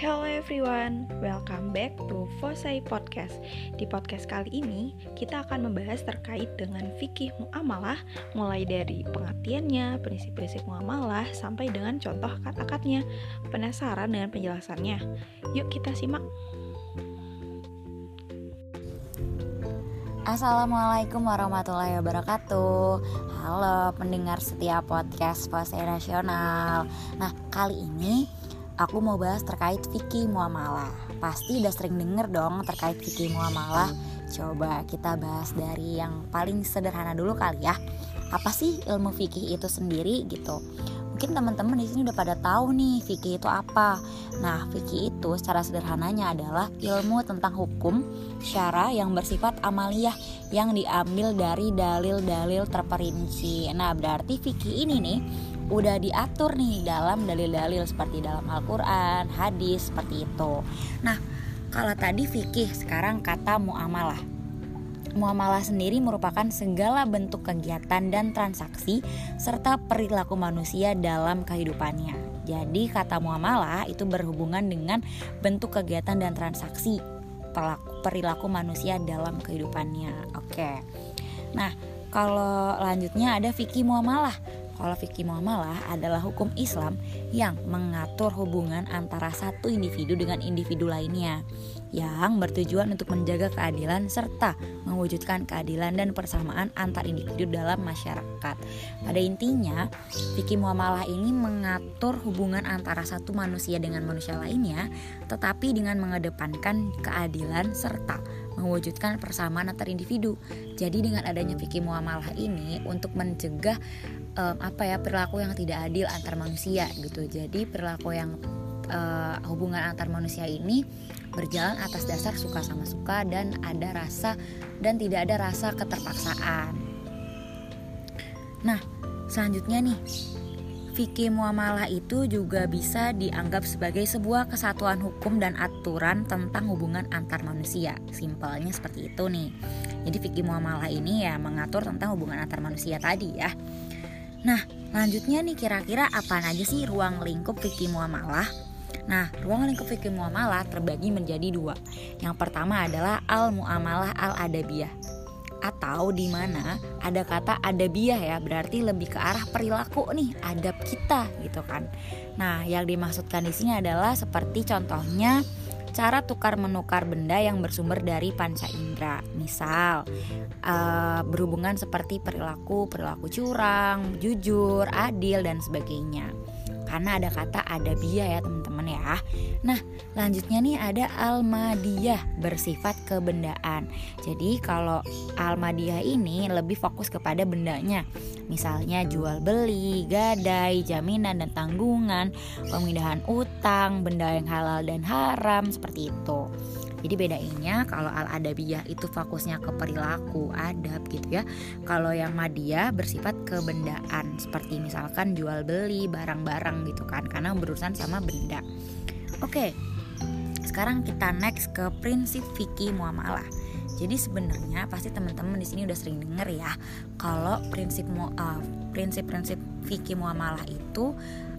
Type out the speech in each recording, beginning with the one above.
Hello everyone, welcome back to Fosai Podcast. Di podcast kali ini, kita akan membahas terkait dengan fikih muamalah, mulai dari pengertiannya, prinsip-prinsip muamalah, sampai dengan contoh kata-katanya. Penasaran dengan penjelasannya? Yuk kita simak. Assalamualaikum warahmatullahi wabarakatuh Halo pendengar setiap podcast Fosai Nasional Nah kali ini aku mau bahas terkait fikih muamalah. Pasti udah sering denger dong terkait fikih muamalah. Coba kita bahas dari yang paling sederhana dulu kali ya. Apa sih ilmu fikih itu sendiri gitu? Mungkin teman-teman di sini udah pada tahu nih fikih itu apa. Nah, fikih itu secara sederhananya adalah ilmu tentang hukum syara yang bersifat amaliyah yang diambil dari dalil-dalil terperinci. Nah, berarti fikih ini nih udah diatur nih dalam dalil-dalil seperti dalam Al-Quran, hadis seperti itu. Nah, kalau tadi fikih, sekarang kata muamalah. Muamalah sendiri merupakan segala bentuk kegiatan dan transaksi serta perilaku manusia dalam kehidupannya. Jadi kata muamalah itu berhubungan dengan bentuk kegiatan dan transaksi perilaku manusia dalam kehidupannya. Oke. Nah, kalau lanjutnya ada fikih muamalah. Kalau fikih muamalah adalah hukum Islam yang mengatur hubungan antara satu individu dengan individu lainnya yang bertujuan untuk menjaga keadilan serta mewujudkan keadilan dan persamaan antar individu dalam masyarakat. Pada intinya, fikih muamalah ini mengatur hubungan antara satu manusia dengan manusia lainnya, tetapi dengan mengedepankan keadilan serta mewujudkan persamaan antar individu. Jadi dengan adanya fikih muamalah ini untuk mencegah um, apa ya perilaku yang tidak adil antar manusia gitu jadi perilaku yang uh, hubungan antar manusia ini berjalan atas dasar suka sama suka dan ada rasa dan tidak ada rasa keterpaksaan nah selanjutnya nih fikih muamalah itu juga bisa dianggap sebagai sebuah kesatuan hukum dan aturan tentang hubungan antar manusia. Simpelnya seperti itu nih. Jadi fikih muamalah ini ya mengatur tentang hubungan antar manusia tadi ya. Nah, lanjutnya nih kira-kira apa aja sih ruang lingkup fikih muamalah? Nah, ruang lingkup fikih muamalah terbagi menjadi dua. Yang pertama adalah al-muamalah al-adabiyah atau di mana ada kata adabiah ya berarti lebih ke arah perilaku nih adab kita gitu kan. Nah, yang dimaksudkan di sini adalah seperti contohnya cara tukar menukar benda yang bersumber dari panca indera. Misal uh, berhubungan seperti perilaku, perilaku curang, jujur, adil dan sebagainya karena ada kata adabiyah ya teman-teman ya. Nah, lanjutnya nih ada almadiyah bersifat kebendaan. Jadi kalau almadiyah ini lebih fokus kepada bendanya. Misalnya jual beli, gadai, jaminan dan tanggungan, pemindahan utang, benda yang halal dan haram seperti itu. Jadi bedainnya kalau al adabiyah itu fokusnya ke perilaku, adab gitu ya. Kalau yang madiyah bersifat kebendaan seperti misalkan jual beli barang-barang gitu kan karena berurusan sama benda. Oke. Sekarang kita next ke prinsip fikih muamalah. Jadi sebenarnya pasti teman-teman di sini udah sering denger ya kalau prinsip uh, prinsip-prinsip fikih muamalah itu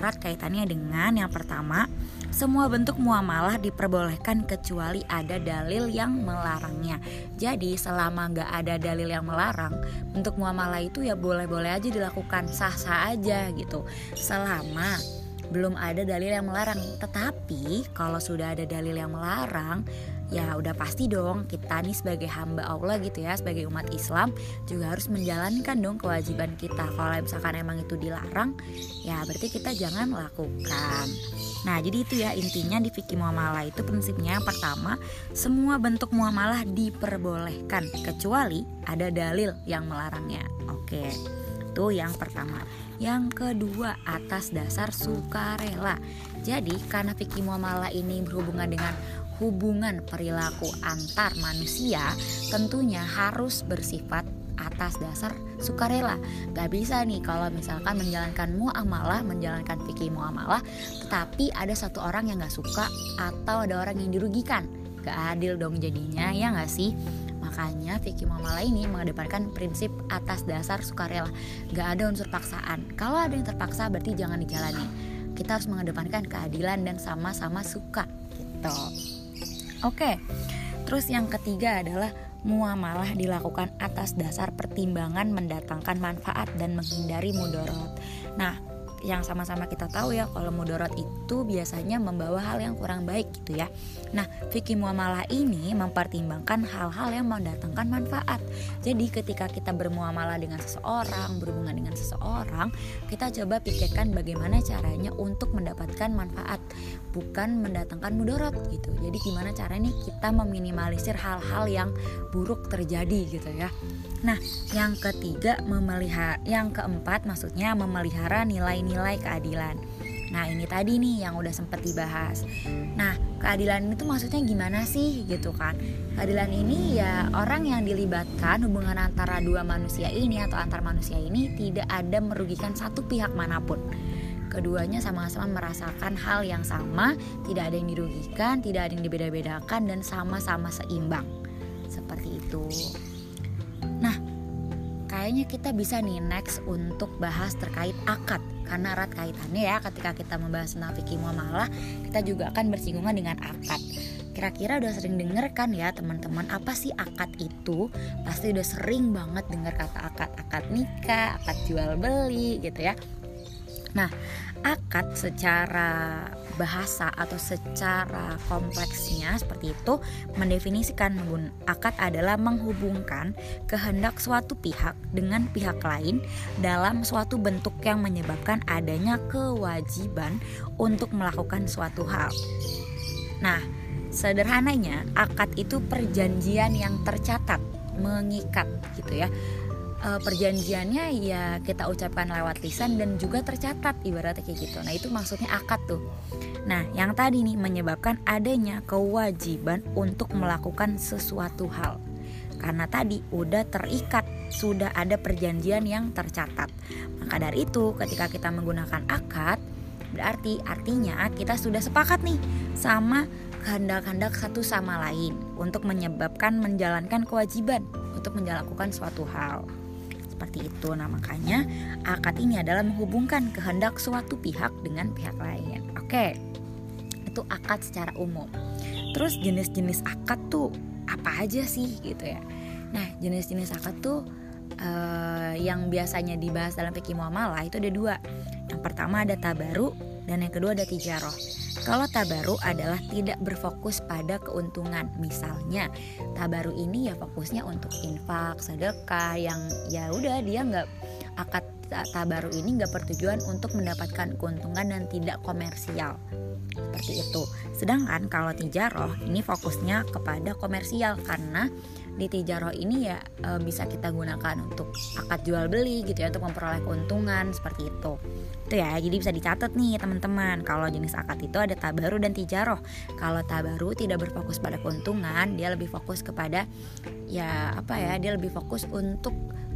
erat kaitannya dengan yang pertama semua bentuk muamalah diperbolehkan kecuali ada dalil yang melarangnya. Jadi selama nggak ada dalil yang melarang, bentuk muamalah itu ya boleh-boleh aja dilakukan, sah-sah aja gitu. Selama belum ada dalil yang melarang. Tetapi kalau sudah ada dalil yang melarang, ya udah pasti dong kita nih sebagai hamba Allah gitu ya sebagai umat Islam juga harus menjalankan dong kewajiban kita. Kalau misalkan emang itu dilarang ya berarti kita jangan lakukan. Nah jadi itu ya intinya di fikih muamalah itu prinsipnya yang pertama semua bentuk muamalah diperbolehkan kecuali ada dalil yang melarangnya. Oke itu yang pertama. Yang kedua atas dasar sukarela. Jadi karena fikih muamalah ini berhubungan dengan hubungan perilaku antar manusia tentunya harus bersifat atas dasar sukarela. Gak bisa nih kalau misalkan menjalankan muamalah Menjalankan fikih muamalah Tetapi ada satu orang yang gak suka Atau ada orang yang dirugikan. Gak adil dong jadinya ya gak sih? Makanya fikih muamalah ini mengedepankan prinsip atas dasar sukarela. Gak ada unsur paksaan. Kalau ada yang terpaksa berarti jangan dijalani. Kita harus mengedepankan keadilan dan sama-sama suka gitu. Oke. Terus yang ketiga adalah muamalah dilakukan atas dasar pertimbangan mendatangkan manfaat dan menghindari mudorot. Nah, yang sama-sama kita tahu ya kalau mudorot itu biasanya membawa hal yang kurang baik gitu ya. Nah, fikih muamalah ini mempertimbangkan hal-hal yang mendatangkan manfaat. Jadi ketika kita bermuamalah dengan seseorang, berhubungan dengan seseorang, kita coba pikirkan bagaimana caranya untuk mendapatkan manfaat, bukan mendatangkan mudorot gitu. Jadi gimana caranya kita meminimalisir hal-hal yang buruk terjadi gitu ya. Nah, yang ketiga memelihara, yang keempat maksudnya memelihara nilai-nilai keadilan. Nah, ini tadi nih yang udah sempet dibahas. Nah, keadilan itu maksudnya gimana sih gitu kan? Keadilan ini ya orang yang dilibatkan hubungan antara dua manusia ini atau antar manusia ini tidak ada merugikan satu pihak mana pun. Keduanya sama-sama merasakan hal yang sama, tidak ada yang dirugikan, tidak ada yang dibeda-bedakan dan sama-sama seimbang. Seperti itu. Nah, kayaknya kita bisa nih next untuk bahas terkait akad karena erat kaitannya ya ketika kita membahas tentang fikih muamalah kita juga akan bersinggungan dengan akad. Kira-kira udah sering denger kan ya teman-teman apa sih akad itu? Pasti udah sering banget dengar kata akad akad nikah akad jual beli gitu ya nah akad secara bahasa atau secara kompleksnya seperti itu mendefinisikan akad adalah menghubungkan kehendak suatu pihak dengan pihak lain dalam suatu bentuk yang menyebabkan adanya kewajiban untuk melakukan suatu hal. Nah, sederhananya akad itu perjanjian yang tercatat, mengikat gitu ya uh, perjanjiannya ya kita ucapkan lewat lisan dan juga tercatat ibaratnya kayak gitu. Nah, itu maksudnya akad tuh. Nah, yang tadi nih menyebabkan adanya kewajiban untuk melakukan sesuatu hal. Karena tadi udah terikat, sudah ada perjanjian yang tercatat. Maka dari itu, ketika kita menggunakan akad, berarti artinya kita sudah sepakat nih sama kehendak-kehendak satu sama lain untuk menyebabkan menjalankan kewajiban untuk menjalankan suatu hal seperti itu. Nah, makanya akad ini adalah menghubungkan kehendak suatu pihak dengan pihak lain. Oke. Itu akad secara umum. Terus jenis-jenis akad tuh apa aja sih gitu ya. Nah, jenis-jenis akad tuh uh, yang biasanya dibahas dalam fikih muamalah itu ada dua. Yang pertama ada tabaru dan yang kedua ada tijaroh. Kalau tabaru adalah tidak berfokus pada keuntungan. Misalnya, tabaru ini ya fokusnya untuk infak, sedekah yang ya udah dia nggak akad tabaru ini nggak bertujuan untuk mendapatkan keuntungan dan tidak komersial seperti itu. Sedangkan kalau tijaroh ini fokusnya kepada komersial karena di tijaroh ini ya e, bisa kita gunakan untuk akad jual beli gitu ya untuk memperoleh keuntungan seperti itu. Itu ya jadi bisa dicatat nih teman-teman. Kalau jenis akad itu ada tabaru dan tijaroh kalau tabaru tidak berfokus pada keuntungan dia lebih fokus kepada ya apa ya dia lebih fokus untuk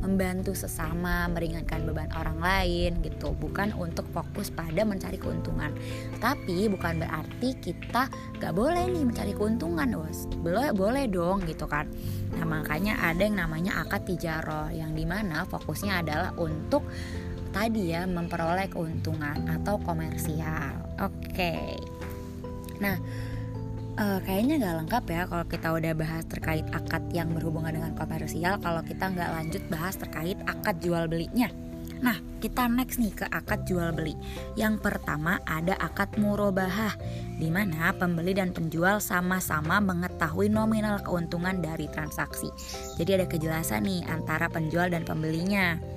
membantu sesama, meringankan beban orang lain gitu, bukan untuk fokus pada mencari keuntungan. Tapi bukan berarti kita gak boleh nih mencari keuntungan, bos. Boleh, boleh dong gitu kan. Nah makanya ada yang namanya akad tijaro, yang di mana fokusnya adalah untuk tadi ya memperoleh keuntungan atau komersial. Oke. Okay. Nah uh, kayaknya nggak lengkap ya kalau kita udah bahas terkait akad yang berhubungan dengan komersial kalau kita nggak lanjut bahas terkait akad jual belinya. Nah, kita next nih ke akad jual beli. Yang pertama ada akad murobahah, di mana pembeli dan penjual sama-sama mengetahui nominal keuntungan dari transaksi. Jadi ada kejelasan nih antara penjual dan pembelinya.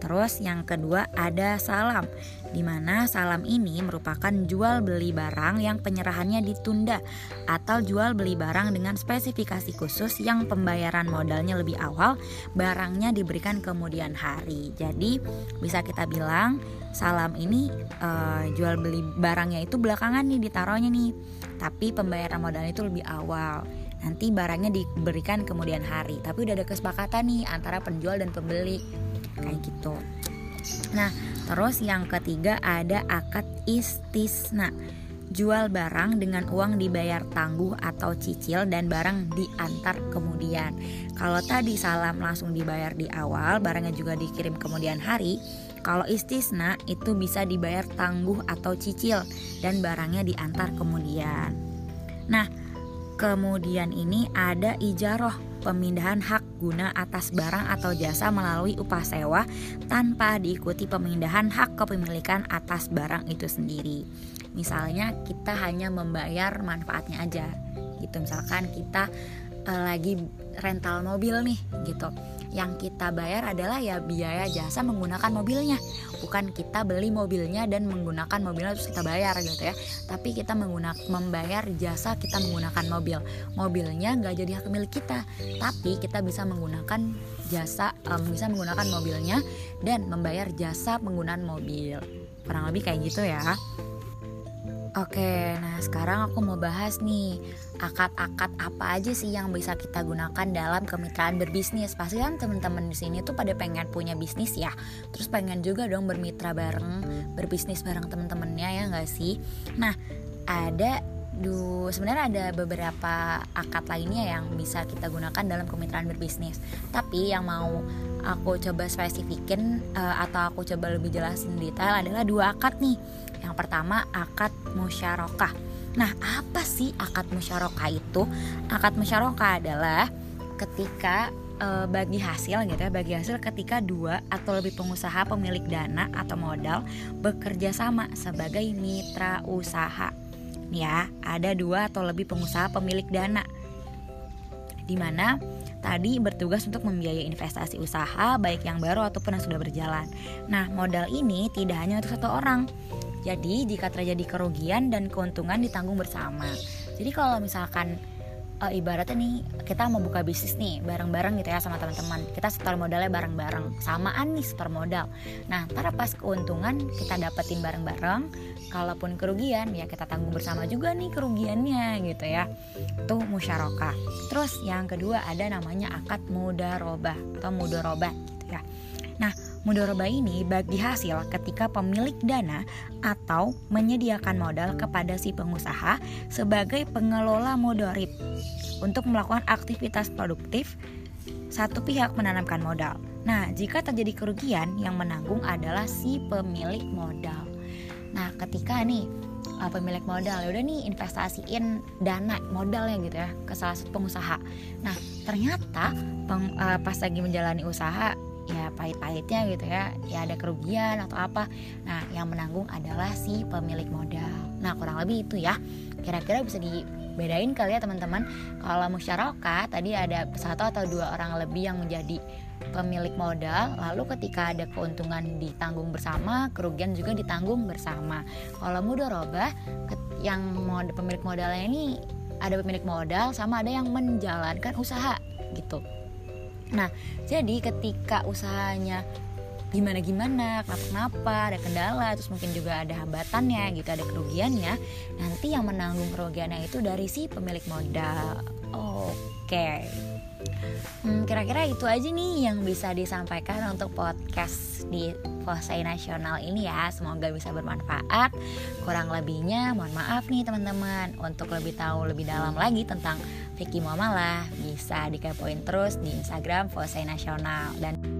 Terus yang kedua ada salam, di mana salam ini merupakan jual beli barang yang penyerahannya ditunda atau jual beli barang dengan spesifikasi khusus yang pembayaran modalnya lebih awal, barangnya diberikan kemudian hari. Jadi bisa kita bilang salam ini uh, jual beli barangnya itu belakangan nih ditaruhnya nih, tapi pembayaran modalnya itu lebih awal. Nanti barangnya diberikan kemudian hari. Tapi udah ada kesepakatan nih antara penjual dan pembeli kayak gitu nah terus yang ketiga ada akad istisna jual barang dengan uang dibayar tangguh atau cicil dan barang diantar kemudian. Kalau tadi salam langsung dibayar di awal, barangnya juga dikirim kemudian hari. Kalau istisna itu bisa dibayar tangguh atau cicil dan barangnya diantar kemudian. Nah, kemudian ini ada ijaroh pemindahan hak guna atas barang atau jasa melalui upah sewa tanpa diikuti pemindahan hak kepemilikan atas barang itu sendiri. Misalnya kita hanya membayar manfaatnya aja gitu. Misalkan kita uh, lagi rental mobil nih gitu yang kita bayar adalah ya biaya jasa menggunakan mobilnya. Bukan kita beli mobilnya dan menggunakan mobilnya terus kita bayar gitu ya. Tapi kita menggunakan membayar jasa kita menggunakan mobil. Mobilnya nggak jadi hak milik kita. Tapi kita bisa menggunakan jasa um, bisa menggunakan mobilnya dan membayar jasa penggunaan mobil. Kurang lebih kayak gitu ya Oke, nah sekarang aku mau bahas nih akad-akad apa aja sih yang bisa kita gunakan dalam kemitraan berbisnis. Pasti kan teman-teman di sini tuh pada pengen punya bisnis ya, terus pengen juga dong bermitra bareng, berbisnis bareng temen-temennya ya nggak sih? Nah ada du sebenarnya ada beberapa akad lainnya yang bisa kita gunakan dalam kemitraan berbisnis. Tapi yang mau aku coba spesifikin uh, atau aku coba lebih jelasin detail adalah dua akad nih yang pertama akad musyarakah. Nah, apa sih akad musyarakah itu? Akad musyarakah adalah ketika e, bagi hasil gitu ya, bagi hasil ketika dua atau lebih pengusaha pemilik dana atau modal bekerja sama sebagai mitra usaha. Ya, ada dua atau lebih pengusaha pemilik dana. Di mana tadi bertugas untuk membiayai investasi usaha baik yang baru ataupun yang sudah berjalan. Nah, modal ini tidak hanya untuk satu orang, jadi jika terjadi kerugian dan keuntungan ditanggung bersama. Jadi kalau misalkan uh, ibaratnya nih kita mau buka bisnis nih bareng-bareng gitu ya sama teman-teman. Kita setor modalnya bareng-bareng. Samaan nih setor modal. Nah ntar pas keuntungan kita dapetin bareng-bareng kalaupun kerugian ya kita tanggung bersama juga nih kerugiannya gitu ya. Itu musyarakah. Terus yang kedua ada namanya akad mudarobah atau nah Mudoroba ini bagi hasil ketika pemilik dana atau menyediakan modal kepada si pengusaha sebagai pengelola mudorib untuk melakukan aktivitas produktif satu pihak menanamkan modal. Nah, jika terjadi kerugian yang menanggung adalah si pemilik modal. Nah, ketika nih uh, pemilik modal ya udah nih investasiin dana modalnya gitu ya ke salah satu pengusaha. Nah, ternyata peng, uh, pas lagi menjalani usaha ya pahit-pahitnya gitu ya ya ada kerugian atau apa. Nah yang menanggung adalah si pemilik modal. Nah kurang lebih itu ya. Kira-kira bisa dibedain kali ya teman-teman. Kalau musyarakah tadi ada satu atau dua orang lebih yang menjadi pemilik modal lalu ketika ada keuntungan ditanggung bersama kerugian juga ditanggung bersama. Kalau mudorobah yang mode pemilik modalnya ini ada pemilik modal sama ada yang menjalankan usaha gitu Nah, jadi ketika usahanya gimana gimana kenapa kenapa ada kendala terus mungkin juga ada hambatannya gitu ada kerugiannya nanti yang menanggung kerugiannya itu dari si pemilik modal oke okay. hmm, kira-kira itu aja nih yang bisa disampaikan untuk podcast di Fosai Nasional ini ya. Semoga bisa bermanfaat. Kurang lebihnya mohon maaf nih teman-teman. Untuk lebih tahu lebih dalam lagi tentang Vicky Muamalah bisa dikepoin terus di Instagram Fosai Nasional. Dan